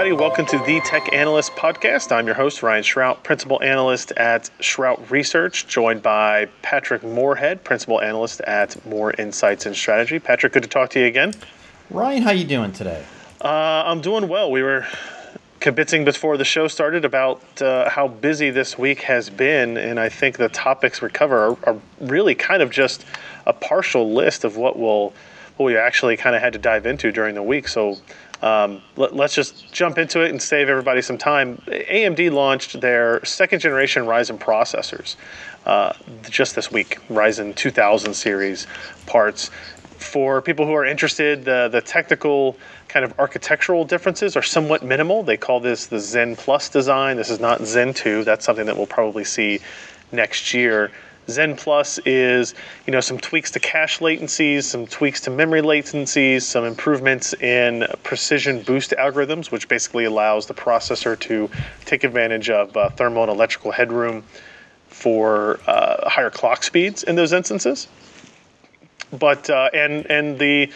everybody. Welcome to the Tech Analyst Podcast. I'm your host, Ryan Shrout, Principal Analyst at Shrout Research, joined by Patrick Moorhead, Principal Analyst at Moor Insights and Strategy. Patrick, good to talk to you again. Ryan, how you doing today? Uh, I'm doing well. We were kibitzing before the show started about uh, how busy this week has been, and I think the topics we cover are, are really kind of just a partial list of what we'll what we actually kind of had to dive into during the week. So um, let, us just jump into it and save everybody some time. AMD launched their second generation Ryzen processors uh, just this week, Ryzen 2000 series parts. For people who are interested, the, the technical kind of architectural differences are somewhat minimal. They call this the Zen Plus design. This is not Zen 2. That's something that we'll probably see next year. Zen Plus is, you know, some tweaks to cache latencies, some tweaks to memory latencies, some improvements in precision boost algorithms, which basically allows the processor to take advantage of uh, thermal and electrical headroom for uh, higher clock speeds in those instances. But uh, and and the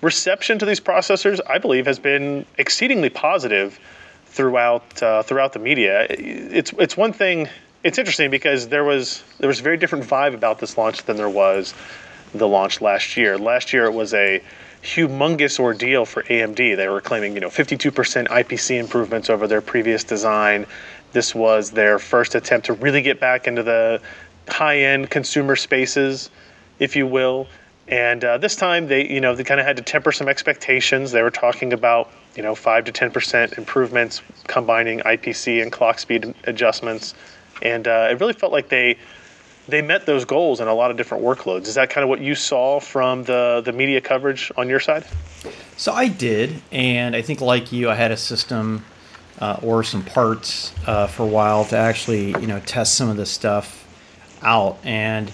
reception to these processors, I believe, has been exceedingly positive throughout uh, throughout the media. It's it's one thing it's interesting because there was there was a very different vibe about this launch than there was the launch last year. Last year it was a humongous ordeal for AMD. They were claiming, you know, 52% IPC improvements over their previous design. This was their first attempt to really get back into the high-end consumer spaces, if you will. And uh, this time they, you know, they kind of had to temper some expectations. They were talking about, you know, five to 10% improvements combining IPC and clock speed adjustments and uh, it really felt like they they met those goals in a lot of different workloads. Is that kind of what you saw from the the media coverage on your side? So I did, and I think like you, I had a system uh, or some parts uh, for a while to actually you know test some of this stuff out and.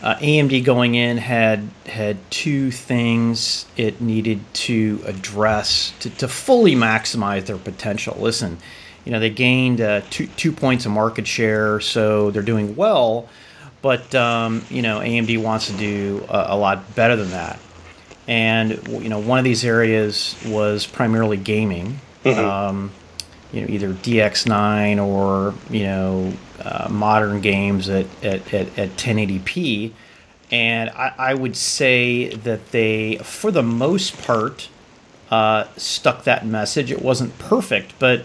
Uh, AMD going in had had two things it needed to address to, to fully maximize their potential. Listen, you know they gained uh, two two points of market share, so they're doing well. But um, you know AMD wants to do a, a, lot better than that, and you know one of these areas was primarily gaming. Mm-hmm. Um, you know either DX9 or you know uh, modern games at, at, at, at 1080p. And I, I, would say that they, for the most part, uh, stuck that message. It wasn't perfect, but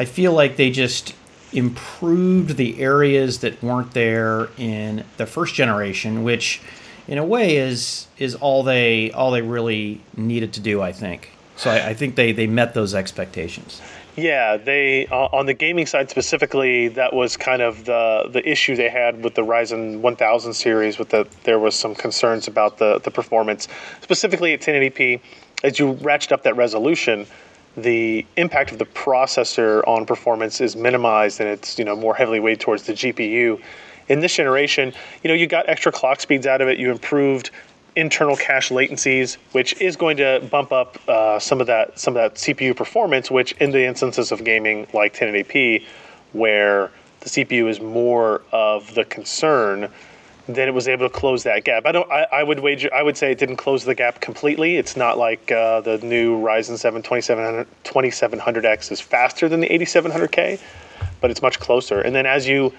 I feel like they just improved the areas that weren't there in the first generation, which in a way is is all they all they really needed to do. I think. So I, I think they they met those expectations. Yeah, they uh, on the gaming side specifically, that was kind of the the issue they had with the Ryzen 1000 series. With the there was some concerns about the the performance, specifically at 1080p. As you ratchet up that resolution, the impact of the processor on performance is minimized and it's you know more heavily weighted towards the GPU. In this generation, you know you got extra clock speeds out of it. You improved internal cache latencies, which is going to bump up uh, some of that some of that CPU performance. Which in the instances of gaming like 1080p, where the CPU is more of the concern then it was able to close that gap. I don't. I, I, would wager. I would say it didn't close the gap completely. It's not like uh, the new Ryzen 7 2700, 2700X is faster than the 8700K, but it's much closer. And then as you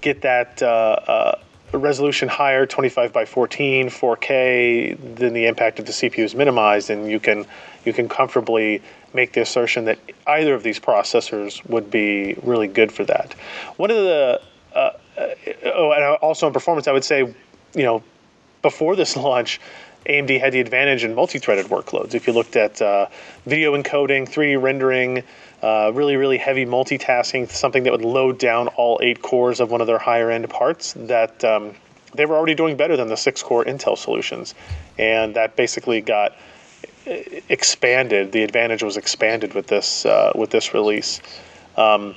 get that uh, uh, resolution higher, 25 by 14, 4K, then the impact of the CPU is minimized, and you can you can comfortably make the assertion that either of these processors would be really good for that. One of the uh, oh, and also in performance, I would say, you know, before this launch, AMD had the advantage in multi-threaded workloads. If you looked at uh, video encoding, 3D rendering, uh, really, really heavy multitasking, something that would load down all eight cores of one of their higher-end parts, that um, they were already doing better than the six-core Intel solutions, and that basically got expanded. The advantage was expanded with this uh, with this release. Um,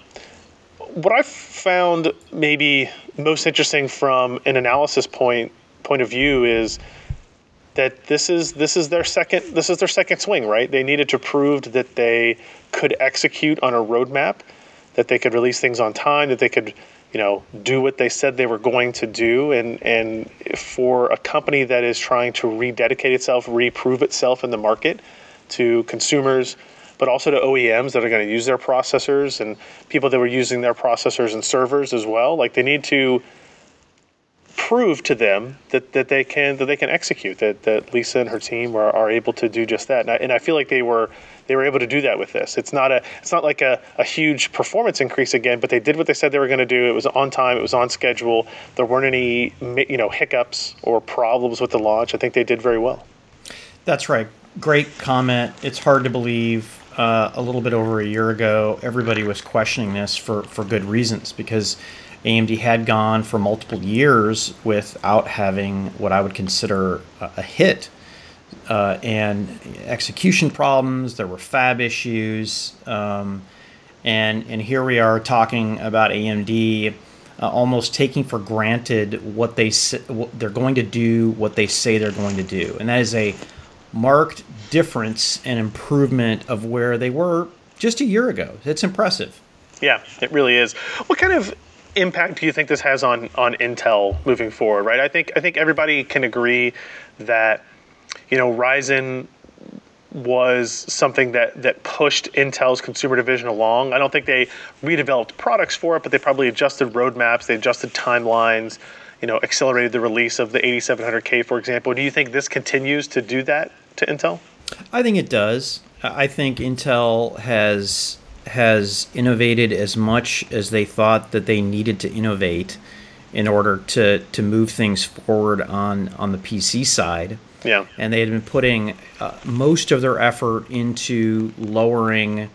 what I found maybe most interesting from an analysis point point of view is that this is this is their second this is their second swing, right? They needed to prove that they could execute on a roadmap, that they could release things on time, that they could you know do what they said they were going to do and and for a company that is trying to rededicate itself reprove itself in the market to consumers but also to OEMs that are going to use their processors and people that were using their processors and servers as well. Like they need to prove to them that, that they can that they can execute that, that Lisa and her team are, are able to do just that. And I, and I feel like they were they were able to do that with this. It's not a it's not like a, a huge performance increase again but they did what they said they were going to do. It was on time it was on schedule. There weren't any you know hiccups or problems with the launch. I think they did very well. That's right. Great comment. It's hard to believe uh, a little bit over a year ago everybody was questioning this for for good reasons because AMD had gone for multiple years without having what I would consider a, hit. Uh, and execution problems, there were fab issues, um, and and here we are talking about AMD uh, almost taking for granted what they what they're going to do, what they say they're going to do, and that is a marked difference and improvement of where they were just a year ago. It's impressive. Yeah, it really is. What kind of impact do you think this has on on Intel moving forward? Right. I think I think everybody can agree that you know Ryzen was something that that pushed Intel's consumer division along. I don't think they redeveloped products for it, but they probably adjusted roadmaps, they adjusted timelines, you know, accelerated the release of the 8700K, for example. Do you think this continues to do that to Intel? I think it does. I think Intel has has innovated as much as they thought that they needed to innovate in order to to move things forward on on the PC side. Yeah. And they had been putting uh, most of their effort into lowering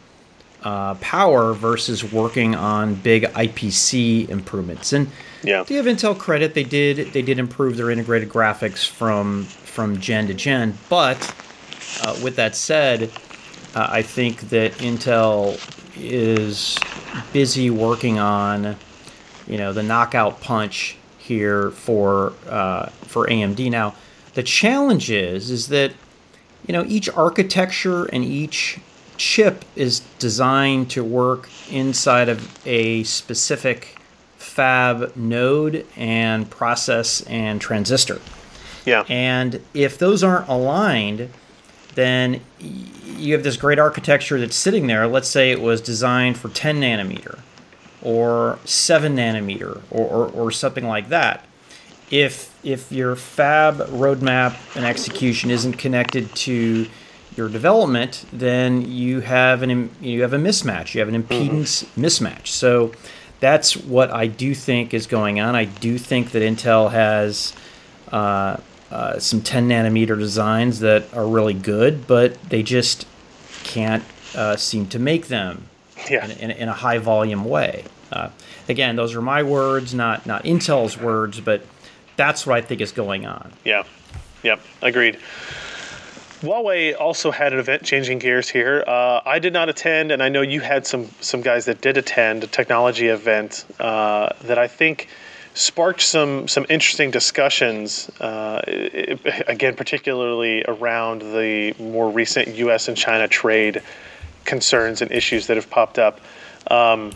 uh, power versus working on big IPC improvements. And yeah. to give Intel credit, they did they did improve their integrated graphics from from gen to gen. But uh, with that said, uh, I think that Intel is busy working on, you know, the knockout punch here for uh, for AMD. Now, the challenge is is that you know each architecture and each chip is designed to work inside of a specific fab node and process and transistor. Yeah. And if those aren't aligned, then you have this great architecture that's sitting there. Let's say it was designed for 10 nanometer or 7 nanometer or, or, or something like that. If, if your fab roadmap and execution isn't connected to your development, then you have an you have a mismatch. You have an impedance mm-hmm. mismatch. So that's what I do think is going on. I do think that Intel has uh, uh, some 10 nanometer designs that are really good, but they just can't uh, seem to make them yeah. in, in, in, a high volume way. Uh, again, those are my words, not not Intel's words, but that's what I think is going on. Yeah, yep, agreed. Huawei also had an event changing gears here. Uh, I did not attend, and I know you had some some guys that did attend a technology event uh, that I think sparked some some interesting discussions. Uh, again, particularly around the more recent U.S. and China trade concerns and issues that have popped up. Um,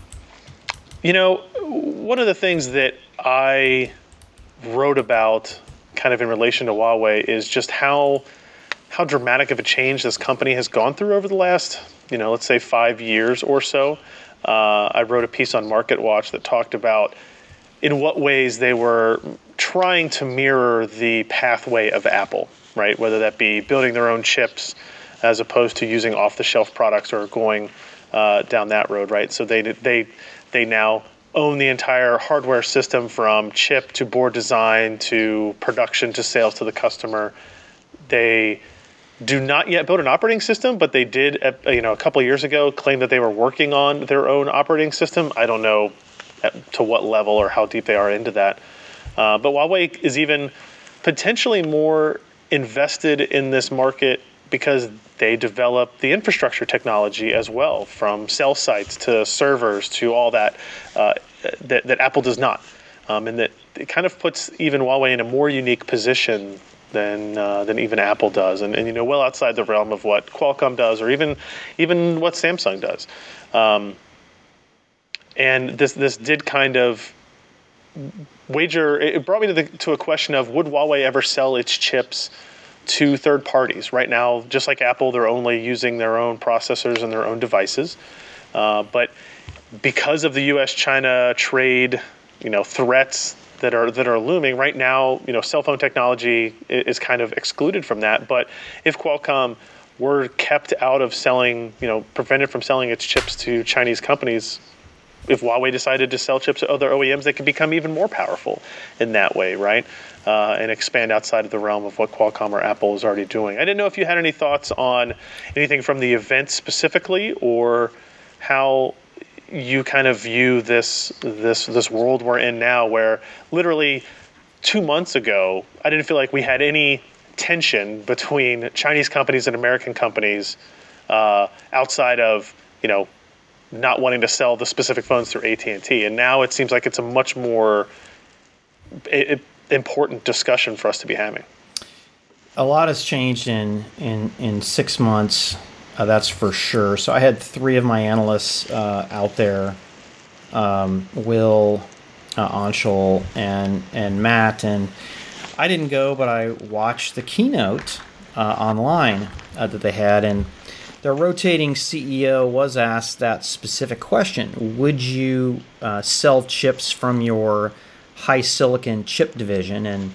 you know, one of the things that I wrote about, kind of in relation to Huawei, is just how how dramatic of a change this company has gone through over the last, you know, let's say five years or so. Uh, I wrote a piece on Market Watch that talked about in what ways they were trying to mirror the pathway of Apple, right? Whether that be building their own chips as opposed to using off-the-shelf products or going uh, down that road, right? So they they they now own the entire hardware system from chip to board design to production to sales to the customer. They do not yet build an operating system, but they did, you know, a couple years ago claim that they were working on their own operating system. I don't know at, to what level or how deep they are into that. Uh, but Huawei is even potentially more invested in this market because they develop the infrastructure technology as well, from cell sites to servers to all that uh, that, that Apple does not, um, and that it kind of puts even Huawei in a more unique position than uh, than even Apple does, and, and you know well outside the realm of what Qualcomm does or even even what Samsung does. Um, and this this did kind of wager. It brought me to the to a question of would Huawei ever sell its chips to third parties. Right now, just like Apple, they're only using their own processors and their own devices. Uh, but because of the U.S.-China trade, you know, threats that are that are looming right now, you know, cell phone technology is kind of excluded from that. But if Qualcomm were kept out of selling, you know, prevented from selling its chips to Chinese companies, if Huawei decided to sell chips to other OEMs, they could become even more powerful in that way, right? Uh, and expand outside of the realm of what Qualcomm or Apple is already doing. I didn't know if you had any thoughts on anything from the event specifically, or how you kind of view this this this world we're in now, where literally two months ago, I didn't feel like we had any tension between Chinese companies and American companies uh, outside of you know not wanting to sell the specific phones through AT and T, and now it seems like it's a much more it, important discussion for us to be having. A lot has changed in in in six months. Uh, that's for sure. So I had three of my analysts uh, out there: um, Will, uh, Anshul, and and Matt. And I didn't go, but I watched the keynote uh, online uh, that they had, and their rotating CEO was asked that specific question: Would you uh, sell chips from your HiSilicon chip division? And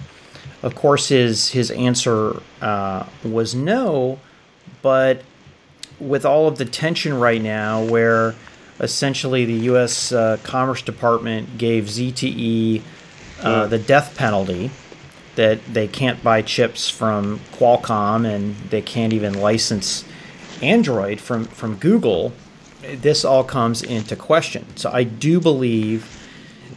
of course, his his answer was no, but with all of the tension right now, where essentially the U.S. Uh, Commerce Department gave ZTE uh, the death penalty that they can't buy chips from Qualcomm and they can't even license Android from, from Google, this all comes into question. So I do believe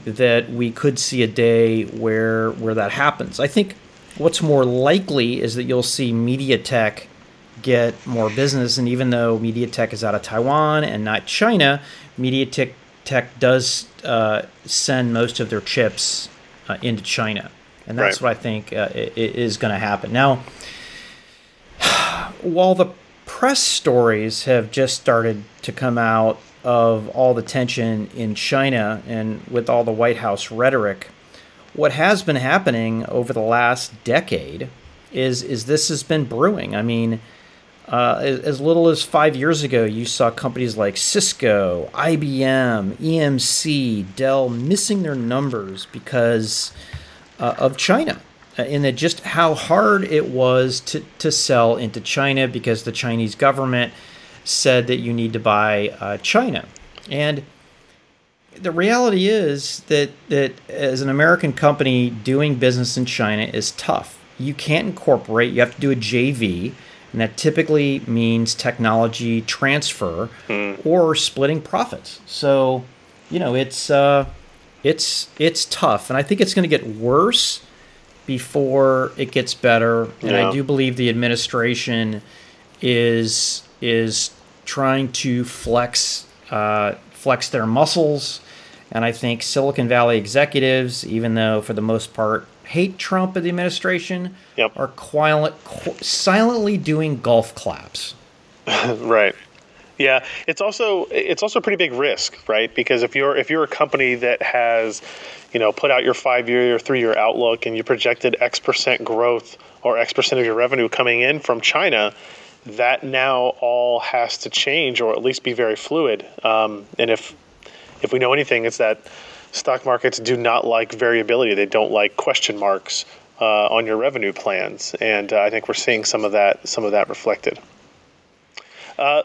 that we could see a day where where that happens. I think what's more likely is that you'll see MediaTek get more business. And even though MediaTek is out of Taiwan and not China, MediaTek Tech does uh, send most of their chips uh, into China, and that's right. what I think uh, is going to happen. Now, while the press stories have just started to come out of all the tension in China and with all the White House rhetoric, what has been happening over the last decade is is this has been brewing. I mean, uh, as little as five years ago, you saw companies like Cisco, IBM, EMC, Dell missing their numbers because uh, of China. Uh, and that just how hard it was to, to sell into China because the Chinese government said that you need to buy uh, China. And the reality is that, that as an American company, doing business in China is tough. You can't incorporate, you have to do a JV and that typically means technology transfer mm. or splitting profits. So, you know, it's uh, it's it's tough, and I think it's going to get worse before it gets better. And. I do believe the administration is is trying to flex uh, flex their muscles. And I think Silicon Valley executives, even though for the most part hate Trump and the administration yep. are quiet, silently doing golf claps. right. Yeah, it's also it's also a pretty big risk, right? Because if you're if you're a company that has, you know, put out your five year or three year outlook and you projected X percent growth or X percent of your revenue coming in from China, that now all has to change or at least be very fluid. Um, and if if we know anything, it's that stock markets do not like variability. They don't like question marks uh, on your revenue plans, and uh, I think we're seeing some of that some of that reflected. Uh,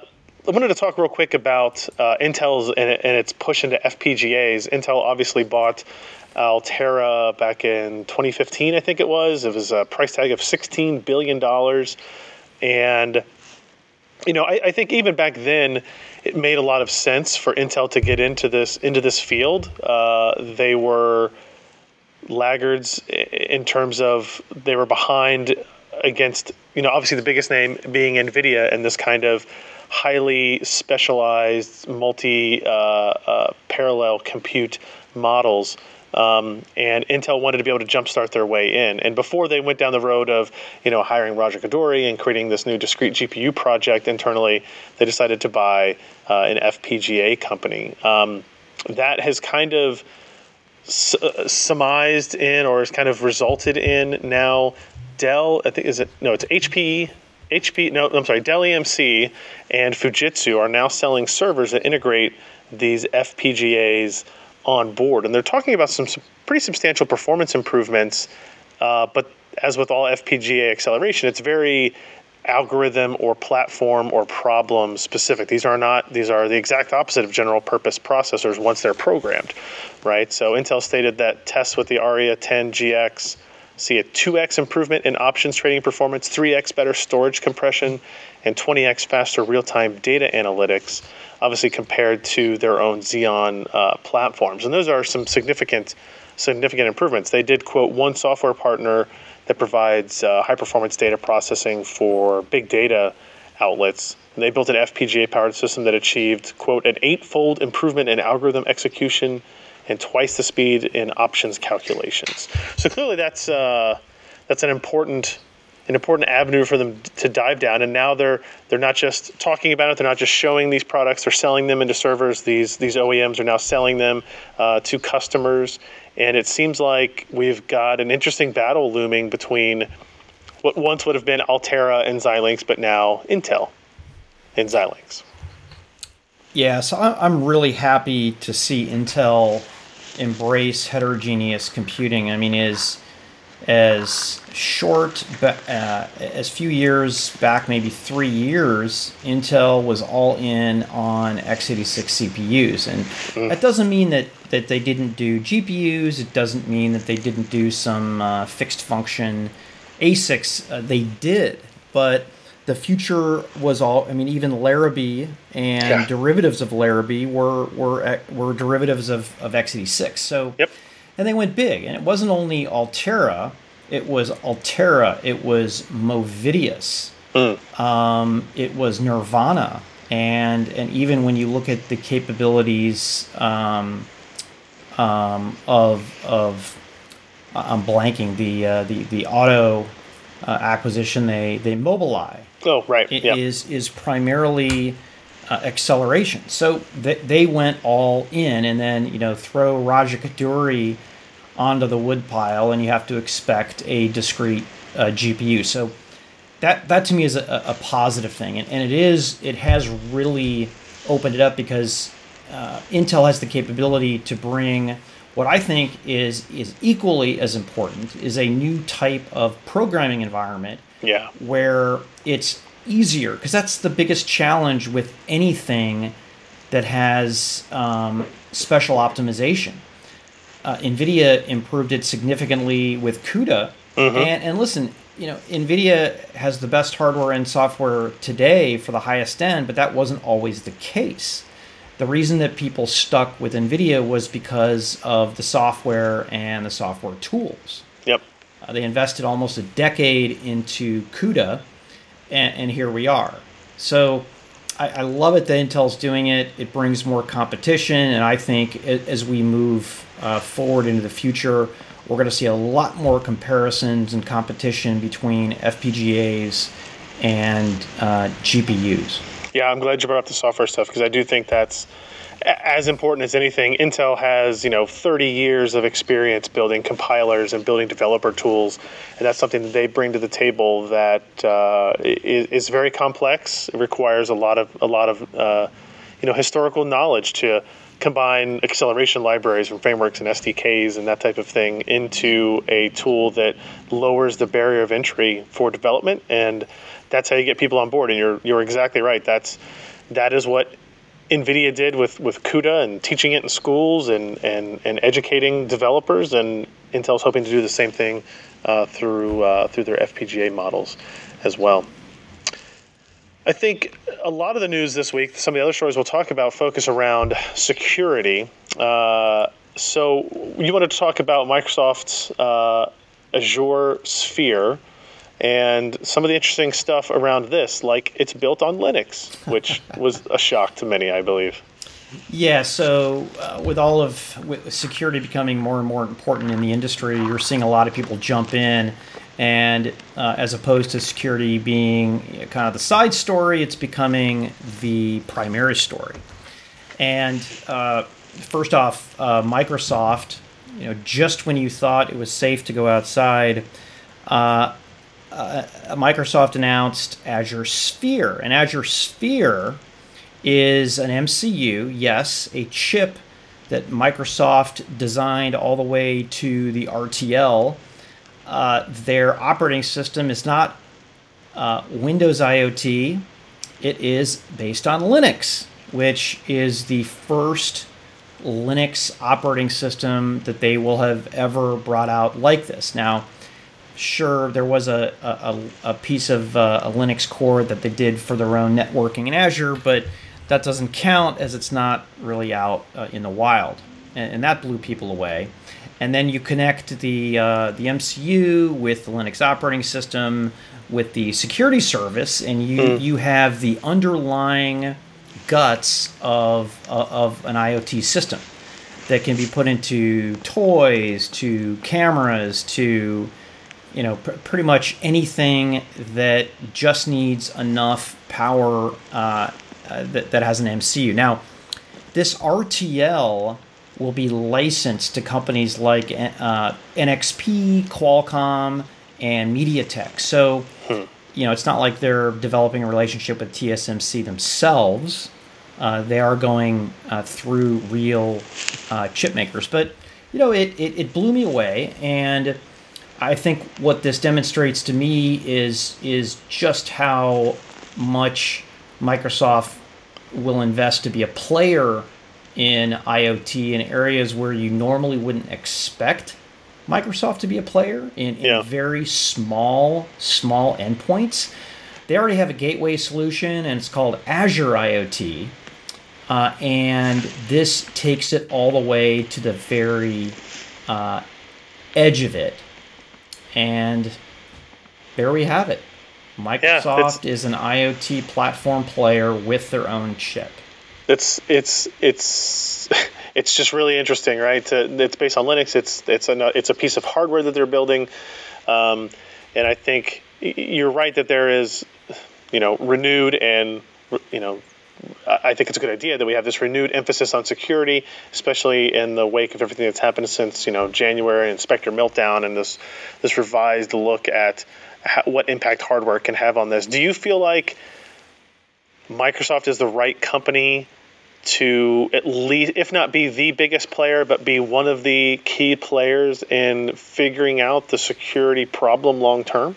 I wanted to talk real quick about uh, Intel's and, and, its push into FPGAs. Intel obviously bought Altera back in 2015, I think it was. It was a price tag of 16 billion dollars, and you know, I, I, think even back then, it made a lot of sense for Intel to get into this into this field. Uh, they were laggards in terms of they were behind against you know obviously the biggest name being Nvidia and this kind of highly specialized multi uh, uh, parallel compute models. Um, and Intel wanted to be able to jumpstart their way in. And before they went down the road of, you know, hiring Raja Koduri and creating this new discrete GPU project internally, they decided to buy uh, an FPGA company. Um, that has kind of uh, surmised in or has kind of resulted in now Dell. I think is it no, it's HP. HP. No, I'm sorry. Dell EMC and Fujitsu are now selling servers that integrate these FPGAs on board, and they're talking about some, pretty substantial performance improvements. Uh, but as with all FPGA acceleration, it's very algorithm or platform or problem specific. These are not these are the exact opposite of general purpose processors once they're programmed, right? So Intel stated that tests with the Arria 10 GX see a 2x improvement in options trading performance, 3x better storage compression, and 20x faster real-time data analytics, obviously compared to their own Xeon uh, platforms. And those are some significant significant improvements. They did quote one software partner that provides uh, high performance data processing for big data outlets. And they built an FPGA powered system that achieved, quote, an eightfold improvement in algorithm execution and twice the speed in options calculations. So clearly that's, uh, that's an important an important avenue for them to dive down. And now they're they're not just talking about it; they're not just showing these products; they're selling them into servers. These these OEMs are now selling them uh, to customers, and it seems like we've got an interesting battle looming between what once would have been Altera and Xilinx, but now Intel and Xilinx. Yeah, so I'm really happy to see Intel embrace heterogeneous computing. I mean, is as short, uh, as few years back, maybe three years, Intel was all in on x86 CPUs, and mm. that doesn't mean that that they didn't do GPUs. It doesn't mean that they didn't do some uh, fixed function ASICs. Uh, they did, but the future was all. I mean, even Larrabee and yeah. derivatives of Larrabee were were were derivatives of of x86. So. Yep and they went big. And it wasn't only Altera, it was Altera, it was Movidius, mm. um, it was Nirvana, and and even when you look at the capabilities um, um, of of I'm blanking the uh, the the auto uh, acquisition they they Mobileye. Oh right, yeah. is is primarily uh, acceleration. So th- they went all in, and then you know throw Raja Koduri onto the woodpile, and you have to expect a discrete uh, GPU. So that that to me is a, a positive thing, and, and, it is it has really opened it up because uh, Intel has the capability to bring what I think is is equally as important is a new type of programming environment. Yeah. Where it's easier because that's the biggest challenge with anything that has um, special optimization uh, NVIDIA improved it significantly with CUDA. Mm-hmm. And, and listen, you know, NVIDIA has the best hardware and software today for the highest end, but that wasn't always the case. The reason that people stuck with NVIDIA was because of the software and the software tools. Uh, they invested almost a decade into CUDA, and, and here we are. So I, I, love it that Intel's doing it. It brings more competition, and I think as we move uh, forward into the future, we're going to see a lot more comparisons and competition between FPGAs and uh, GPUs. Yeah, I'm glad you brought up the software stuff because I do think that's as important as anything. Intel has you know 30 years of experience building compilers and building developer tools, and that's something that they bring to the table that uh, is, is, very complex. It requires a lot of a lot of uh, you know historical knowledge to combine acceleration libraries and frameworks and SDKs and that type of thing into a tool that lowers the barrier of entry for development and that's how you get people on board and you're you're exactly right that's that is what NVIDIA did with, with CUDA and teaching it in schools and, and, and educating developers, and Intel's hoping to do the same thing uh, through, uh, through their FPGA models as well. I think a lot of the news this week, some of the other stories we'll talk about, focus around security. Uh, so you wanted to talk about Microsoft's uh, Azure Sphere and some of the interesting stuff around this, like it's built on Linux, which was a shock to many, I believe. Yeah, so uh, with all of with security becoming more and more important in the industry, you're seeing a lot of people jump in and uh, as opposed to security being kind of the side story, it's becoming the primary story. And uh, first off, uh, Microsoft, you know, just when you thought it was safe to go outside, uh, Microsoft announced Azure Sphere, and Azure Sphere is an MCU, yes, a chip that Microsoft designed all the way to the RTL. Uh, their operating system is not uh, Windows IoT, it is based on Linux, which is the first Linux operating system that they will have ever brought out like this. Now, sure, there was a, a, a piece of uh, a Linux core that they did for their own networking in Azure, but that doesn't count as it's not really out uh, in the wild. And, and, that blew people away. And then you connect the, uh, the MCU with the Linux operating system, with the security service, and you, mm. you have the underlying guts of, uh, of an IoT system that can be put into toys, to cameras, to you know pr- pretty much anything that just needs enough power uh, uh, that, that has an MCU. Now, this RTL will be licensed to companies like uh, NXP, Qualcomm, and MediaTek. So, hmm. you know, it's not like they're developing a relationship with TSMC themselves. Uh, they are going uh, through real uh, chip makers. But, you know, it, it, it blew me away. And I think what this demonstrates to me is is just how much Microsoft will invest to be a player in IoT in areas where you normally wouldn't expect Microsoft to be a player in, in yeah. very small small endpoints. They already have a gateway solution, and it's called Azure IoT. Uh, and this takes it all the way to the very uh, edge of it and there we have it. Microsoft yeah, is an IoT platform player with their own chip. It's it's it's it's just really interesting, right? It's based on Linux. It's it's a it's a piece of hardware that they're building, um, and I think you're right that there is, you know, renewed and you know I think it's a good idea that we have this renewed emphasis on security, especially in the wake of everything that's happened since you know January and Spectre meltdown, and this this revised look at how, what impact hardware can have on this. Do you feel like Microsoft is the right company to at least, if not be the biggest player, but be one of the key players in figuring out the security problem long term?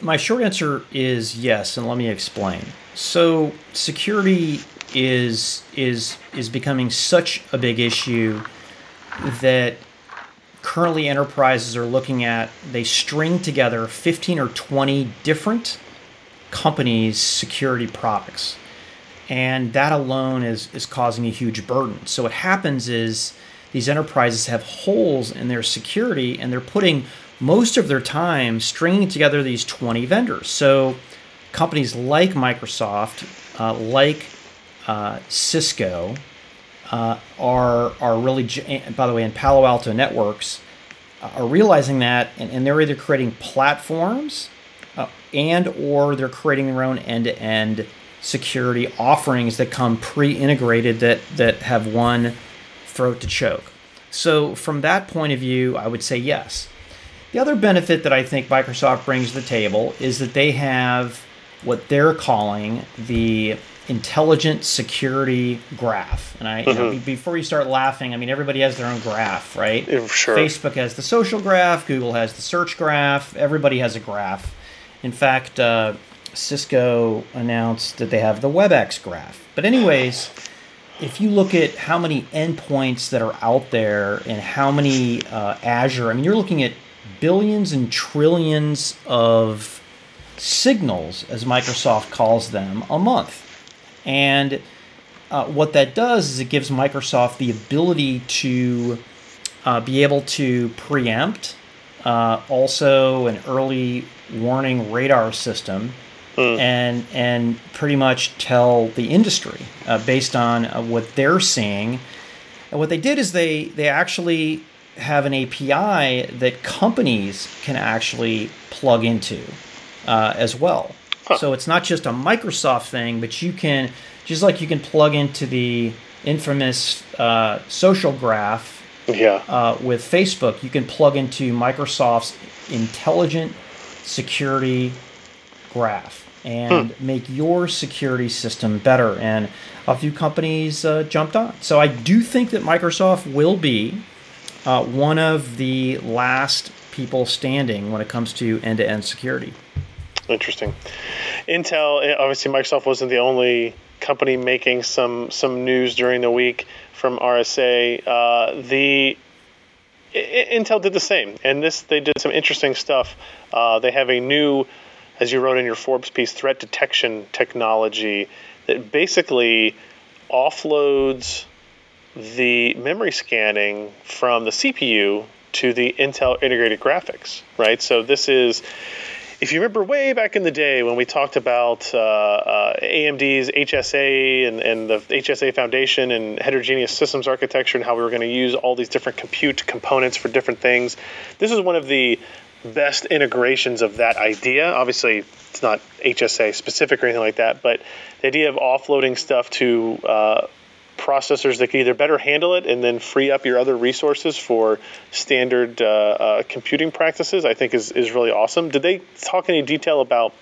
My short answer is yes, and let me explain. So security is is is becoming such a big issue that currently enterprises are looking at they string together 15 or 20 different companies security products and that alone is is causing a huge burden so what happens is these enterprises have holes in their security and they're putting most of their time stringing together these 20 vendors so companies like Microsoft, uh, like uh, Cisco, uh, are are really. By the way, in Palo Alto Networks, uh, are realizing that, and, and, they're either creating platforms, uh, and or they're creating their own end-to-end security offerings that come pre-integrated that that have one throat to choke. So from that point of view, I would say yes. The other benefit that I think Microsoft brings to the table is that they have what they're calling the intelligent security graph. And I, mm-hmm. you know, mm-hmm. before you start laughing, I mean, everybody has their own graph, right? Sure. Facebook has the social graph, Google has the search graph, everybody has a graph. In fact, uh, Cisco announced that they have the WebEx graph. But, anyways, if you look at how many endpoints that are out there and how many uh, Azure, I mean, you're looking at billions and trillions of signals, as Microsoft calls them, a month. And uh, what that does is it gives Microsoft the ability to uh, be able to preempt, uh, also an early warning radar system, mm. and and pretty much tell the industry uh, based on uh, what they're seeing. And what they did is they they actually have an API that companies can actually plug into uh, as well. Huh. So it's not just a Microsoft thing, but you can, just like you can plug into the infamous uh, social graph yeah. uh, with Facebook, you can plug into Microsoft's intelligent security graph and hmm. make your security system better. And a few companies uh, jumped on. So I do think that Microsoft will be uh, one of the last people standing when it comes to end to end security. Interesting. Intel, eh, obviously, Microsoft wasn't the only company making some some news during the week from RSA. Uh, the Intel did the same, and this they did some interesting stuff. Uh, they have a new, as you wrote in your Forbes piece, threat detection technology that basically offloads the memory scanning from the CPU to the Intel integrated graphics, right? So this is if you remember way back in the day when we talked about uh, uh, AMD's HSA and, and the HSA Foundation and heterogeneous systems architecture and how we were going to use all these different compute components for different things, this is one of the best integrations of that idea. Obviously, it's not HSA specific or anything like that, but the idea of offloading stuff to uh, processors that can either better handle it and then free up your other resources for standard uh, uh, computing practices, I think is, is really awesome. Did they talk any detail about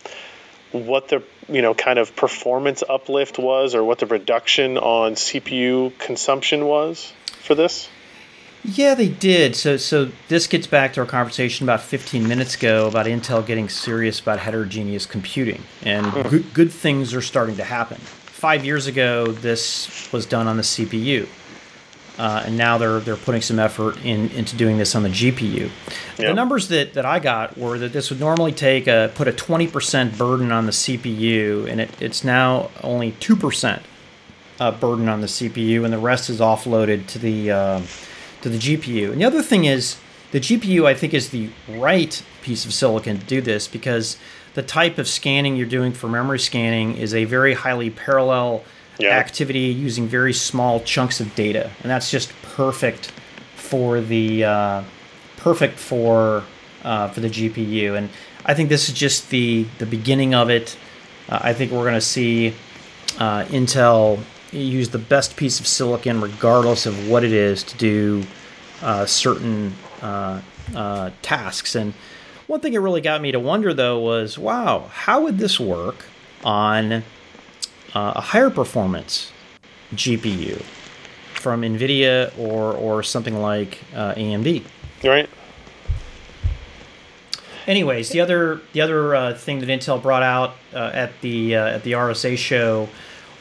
what the you know kind of performance uplift was, or what the reduction on CPU consumption was for this? Yeah, they did. So, so this gets back to our conversation about 15 minutes ago about Intel getting serious about heterogeneous computing, and mm-hmm. good, good things are starting to happen five years ago, this was done on the CPU. Uh, and now they're they're putting some effort in into doing this on the GPU. Yep. The numbers that, that I got were that this would normally take a put a twenty percent burden on the CPU, and it, it's now only two percent uh, burden on the CPU, and the rest is offloaded to the uh, to the GPU. And the other thing is the GPU, I think, is the right piece of silicon to do this because the type of scanning you're doing for memory scanning is a very highly parallel yeah. activity using very small chunks of data, and that's just perfect for the uh, perfect for uh, for the GPU. And I think this is just the the beginning of it. Uh, I think we're going to see uh, Intel use the best piece of silicon, regardless of what it is, to do uh, certain uh, tasks and one thing it really got me to wonder though was, wow, how would this work on uh, a higher performance GPU from NVIDIA or or something like uh, AMD? Right. Anyways, the other the other uh, thing that Intel brought out uh, at the uh, at the RSA show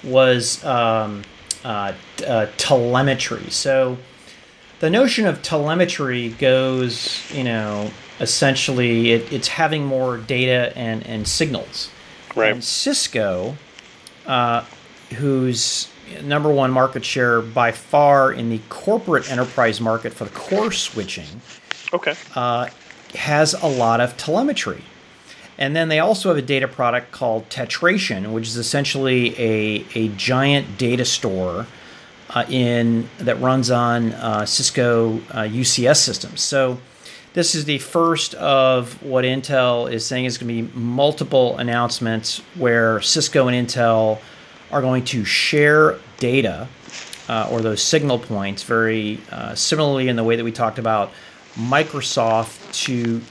was um, uh, telemetry. So the notion of telemetry goes, you know, essentially it, it's having more data and, and signals. Right. And Cisco, uh, whose number one market share by far in the corporate enterprise market for the core switching, okay, uh, has a lot of telemetry. And then they also have a data product called Tetration, which is essentially a, a giant data store uh, in that runs on uh, Cisco UCS uh, systems. So this is the first of what Intel is saying is going to be multiple announcements where Cisco and Intel are going to share data uh, or those signal points very uh, similarly in the way that we talked about Microsoft to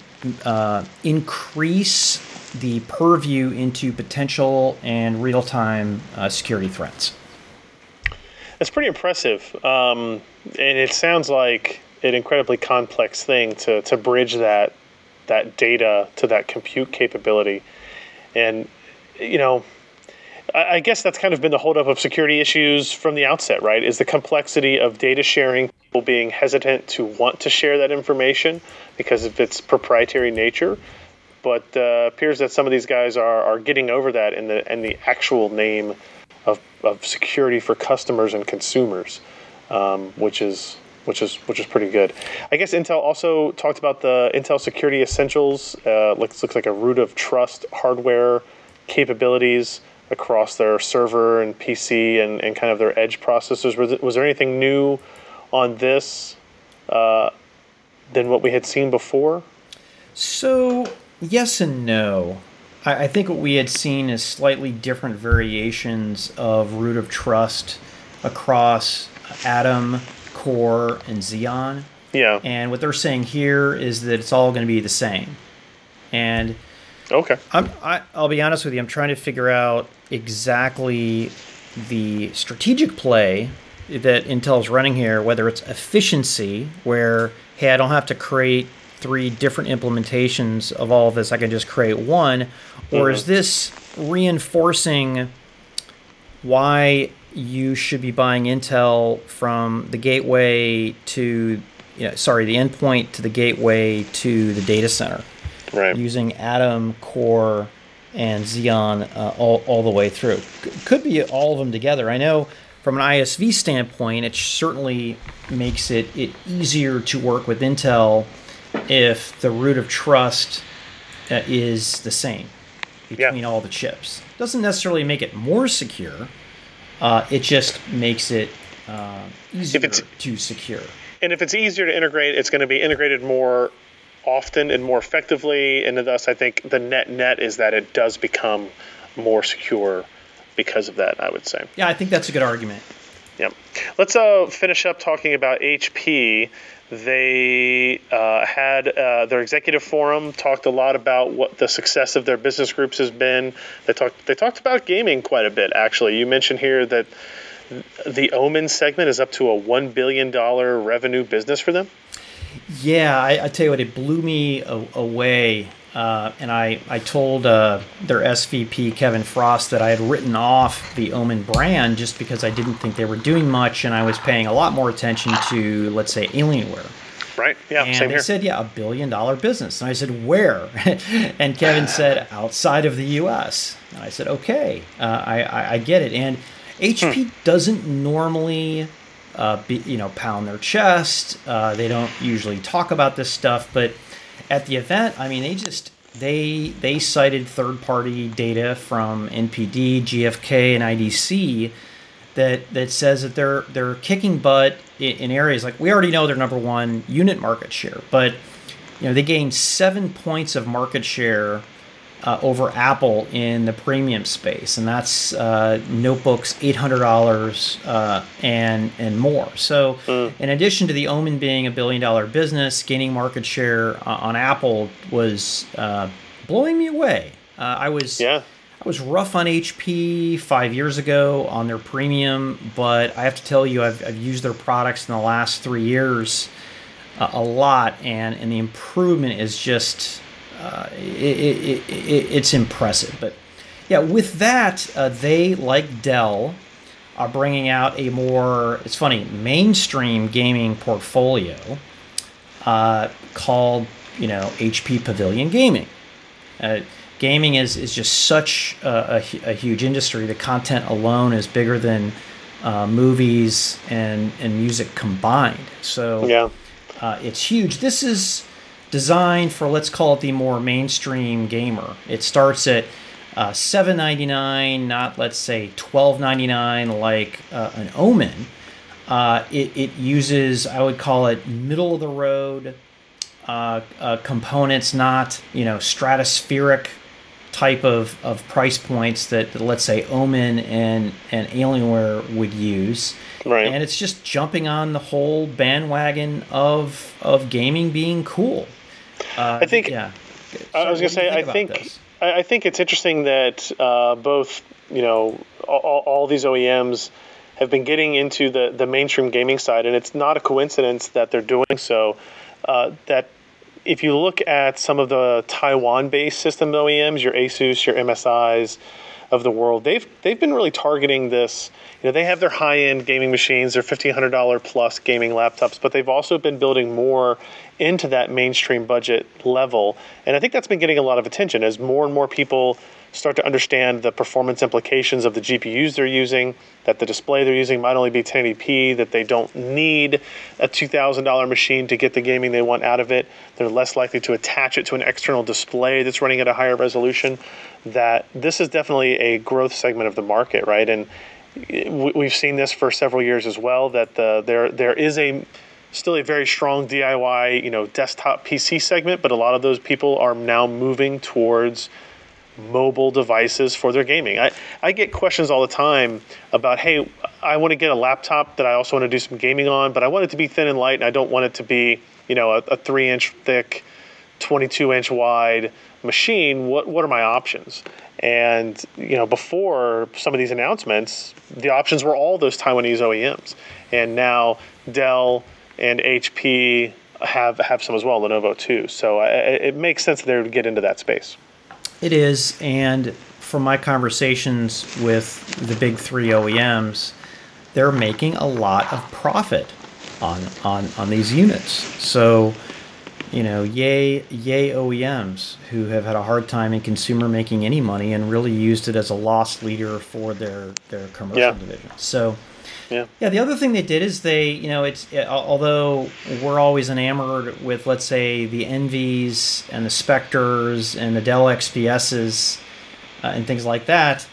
uh, increase the purview into potential and real time uh, security threats. That's pretty impressive. Um, and it sounds like an incredibly complex thing to, to bridge that that data to that compute capability. And you know, I, I guess that's kind of been the holdup of security issues from the outset, right? Is the complexity of data sharing, people being hesitant to want to share that information because of its proprietary nature. But uh, appears that some of these guys are, are getting over that in the in the actual name of, of security for customers and consumers, um, which is which is which is pretty good. I guess Intel also talked about the Intel Security Essentials. Uh, looks looks like a root of trust hardware capabilities across their server and PC and, and kind of their edge processors. Was, was there anything new on this uh, than what we had seen before? So yes and no. I, I think what we had seen is slightly different variations of root of trust across Atom Core, and Xeon. Yeah. And what they're saying here is that it's all going to be the same. And Okay. I'm, I, I'll be honest with you. I'm trying to figure out exactly the strategic play that Intel's running here, whether it's efficiency, where, hey, I don't have to create three different implementations of all of this, I can just create one, or is mm-hmm. this reinforcing why you should be buying Intel from the gateway to, you know, sorry, the endpoint to the gateway to the data center? Right. using Atom, Core, and Xeon uh, all, all the way through. C- could be all of them together. I know from an ISV standpoint, it certainly makes it, it easier to work with Intel if the root of trust uh, is the same between Yeah. all the chips. Doesn't necessarily make it more secure. Uh, it just makes it uh, easier it's- to secure. And if it's easier to integrate, it's going to be integrated more often and more effectively. And thus, I think the net net is that it does become more secure because of that. I would say. Yeah, I think that's a good argument. Yep. Let's uh, finish up talking about HP. They uh, had uh, their executive forum talked a lot about what the success of their business groups has been. They talked they talked about gaming quite a bit. Actually, you mentioned here that the Omen segment is up to a one billion dollar revenue business for them. Yeah, I, I tell you what, it blew me away. Uh, and I, I told uh, their SVP, Kevin Frost, that I had written off the Omen brand just because I didn't think they were doing much and I was paying a lot more attention to, let's say, Alienware. Right? Yeah. And same they here. said, yeah, a billion dollar business. And I said, where? and Kevin said, outside of the US. And I said, okay, uh, I, I, I get it. And HP doesn't normally, uh, be, you know, pound their chest. Uh, they don't usually talk about this stuff. But at the event, I mean, they just, they, they cited third party data from NPD, GFK, and IDC that that says that they're they're kicking butt in, in areas like we already know they're number one unit market share, but you know they gained seven points of market share uh, over Apple in the premium space, and that's uh, notebooks eight hundred dollars uh, and and more. So, in addition to the Omen being a billion dollar business, gaining market share uh, on Apple was uh, blowing me away. Uh, I was Yeah. I was rough on HP five years ago on their premium, but I have to tell you, I've, I've used their products in the last three years uh, a lot, and, and the improvement is just uh, it, it, it, it's impressive. But yeah, with that, uh, they like Dell are bringing out a more it's funny mainstream gaming portfolio uh, called you know HP Pavilion Gaming. Uh, gaming is, is just such a, a, a huge industry. The content alone is bigger than uh, movies and, and music combined. So Yeah. uh, it's huge. This is designed for let's call it the more mainstream gamer. It starts at uh, seven ninety nine, not let's say twelve ninety nine like uh, an Omen. Uh, it, it uses I would call it middle of the road uh, uh, components, not you know stratospheric type of, of price points that, that let's say Omen and and Alienware would use. Right. And it's just jumping on the whole bandwagon of of gaming being cool. Uh, I think- yeah. I was gonna say, what do you I think, this? I, I think it's interesting that uh, both, you know, all, all these OEMs have been getting into the the mainstream gaming side, and it's not a coincidence that they're doing so. Uh, that if you look at some of the Taiwan-based system OEMs, your ASUS, your MSIs of the world, they've they've been really targeting this. You know, they have their high-end gaming machines, their fifteen hundred dollar plus gaming laptops, but they've also been building more into that mainstream budget level, and I think that's been getting a lot of attention as more and more people start to understand the performance implications of the GPUs they're using, that the display they're using might only be 1080p, that they don't need a $2,000 machine to get the gaming they want out of it. They're less likely to attach it to an external display that's running at a higher resolution. That this is definitely a growth segment of the market, right? And we- we've seen this for several years as well. That the, there there is a still a very strong DIY, you know, desktop PC segment, but a lot of those people are now moving towards mobile devices for their gaming. I, I get questions all the time about, hey, I want to get a laptop that I also want to do some gaming on, but I want it to be thin and light, and I don't want it to be, you know, a, a three inch thick 22 inch wide machine. What what are my options? And you know, before some of these announcements, the options were all those Taiwanese OEMs, and now Dell and HP have have some as well, Lenovo too. So uh, it makes sense that they would get into that space. It is, and from my conversations with the big three OEMs, they're making a lot of profit on on on these units. So, you know, yay yay OEMs who have had a hard time in consumer making any money and really used it as a loss leader for their their commercial yeah. division. So. Yeah. yeah. The other thing they did is they, you know, it's although we're always enamored with, let's say, the Envies and the Spectres and the Dell XPSs uh, and things like that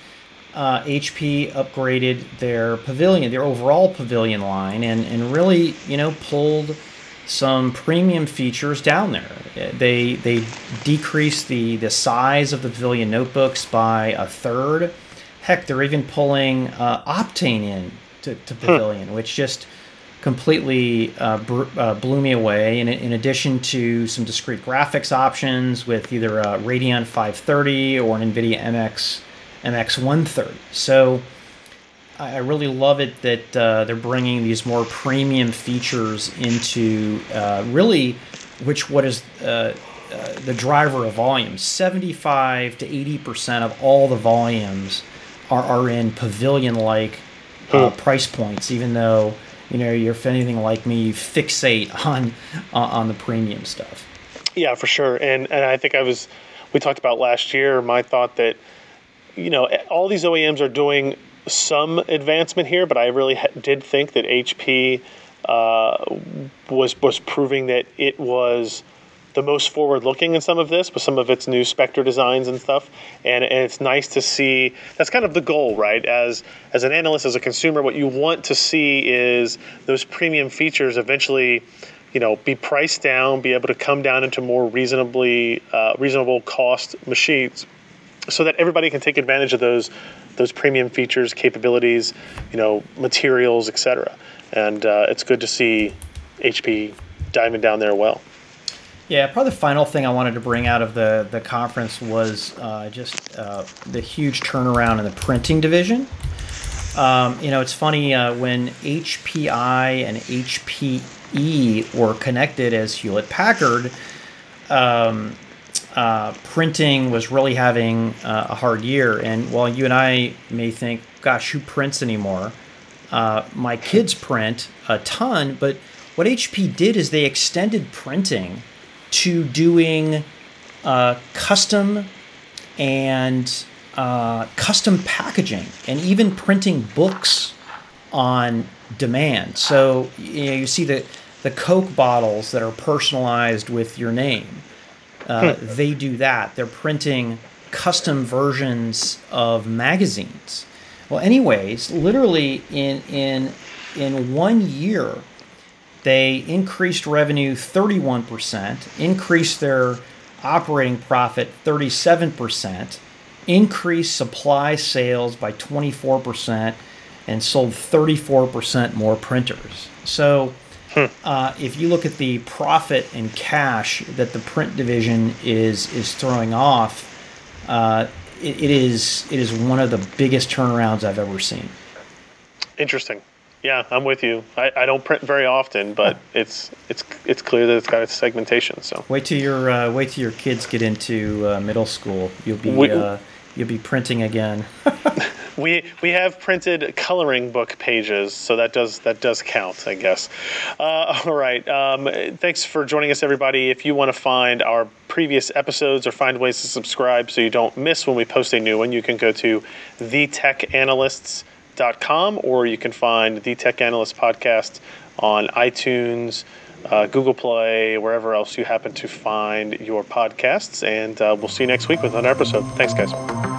uh, HP upgraded their pavilion, their overall pavilion line, and, and really, you know, pulled some premium features down there. They they decreased the the size of the pavilion notebooks by a third. Heck, they're even pulling uh, Optane in to, to hmm. pavilion, which just completely uh, br- uh, blew me away. And in addition to some discrete graphics options with either a Radeon 530 or an NVIDIA MX MX130. So I really love it that uh, they're bringing these more premium features into uh, really, which what is uh, uh the driver of volume. 75 to 80 percent of all the volumes are, are in pavilion-like uh, price points, even though you know you're if anything like me, fixate on on the premium stuff. Yeah, for sure. And and I think I was we talked about last year. My thought that you know, all these OEMs are doing some advancement here, but I really ha- did think that HP uh, was was proving that it was the most forward looking in some of this with some of its new Spectre designs and stuff. And, and it's nice to see that's kind of the goal, right? As as an analyst, as a consumer, what you want to see is those premium features eventually you know, be priced down, be able to come down into more reasonably uh, reasonable cost machines so that everybody can take advantage of those those premium features, capabilities, you know, materials, etc. And uh, it's good to see HP diving down there well. Yeah, probably the final thing I wanted to bring out of the the conference was uh, just uh, the huge turnaround in the printing division. Um, you know, it's funny uh, when HPI and HPE were connected as Hewlett Packard. Um, uh, printing was really having uh, a hard year. And while you and I may think, gosh, who prints anymore? Uh, my kids print a ton, but what HP did is they extended printing to doing uh, custom and uh, custom packaging and even printing books on demand. So you, know, you see the, the Coke bottles that are personalized with your name uh, hmm. they do that. They're printing custom versions of magazines. Well, anyways, literally in in in one year, they increased revenue 31%, increased their operating profit 37%, increased supply sales by 24%, and sold 34% more printers. So Hmm. Uh, if you look at the profit and cash that the print division is is throwing off, uh, it, it is it is one of the biggest turnarounds I've ever seen. Interesting. Yeah, I'm with you. I, I don't print very often, but it's it's it's clear that it's got its segmentation. So wait till your uh, wait till your kids get into uh, middle school. You'll be we, uh, you'll be printing again. we we have printed coloring book pages, so that does that does count, I guess. Uh, all right. Um, thanks for joining us, everybody. If you want to find our previous episodes or find ways to subscribe so you don't miss when we post a new one, you can go to thetechanalysts.com or you can find the Tech Analyst podcast on iTunes. Uh, Google Play, wherever else you happen to find your podcasts. And uh, we'll see you next week with another episode. Thanks, guys.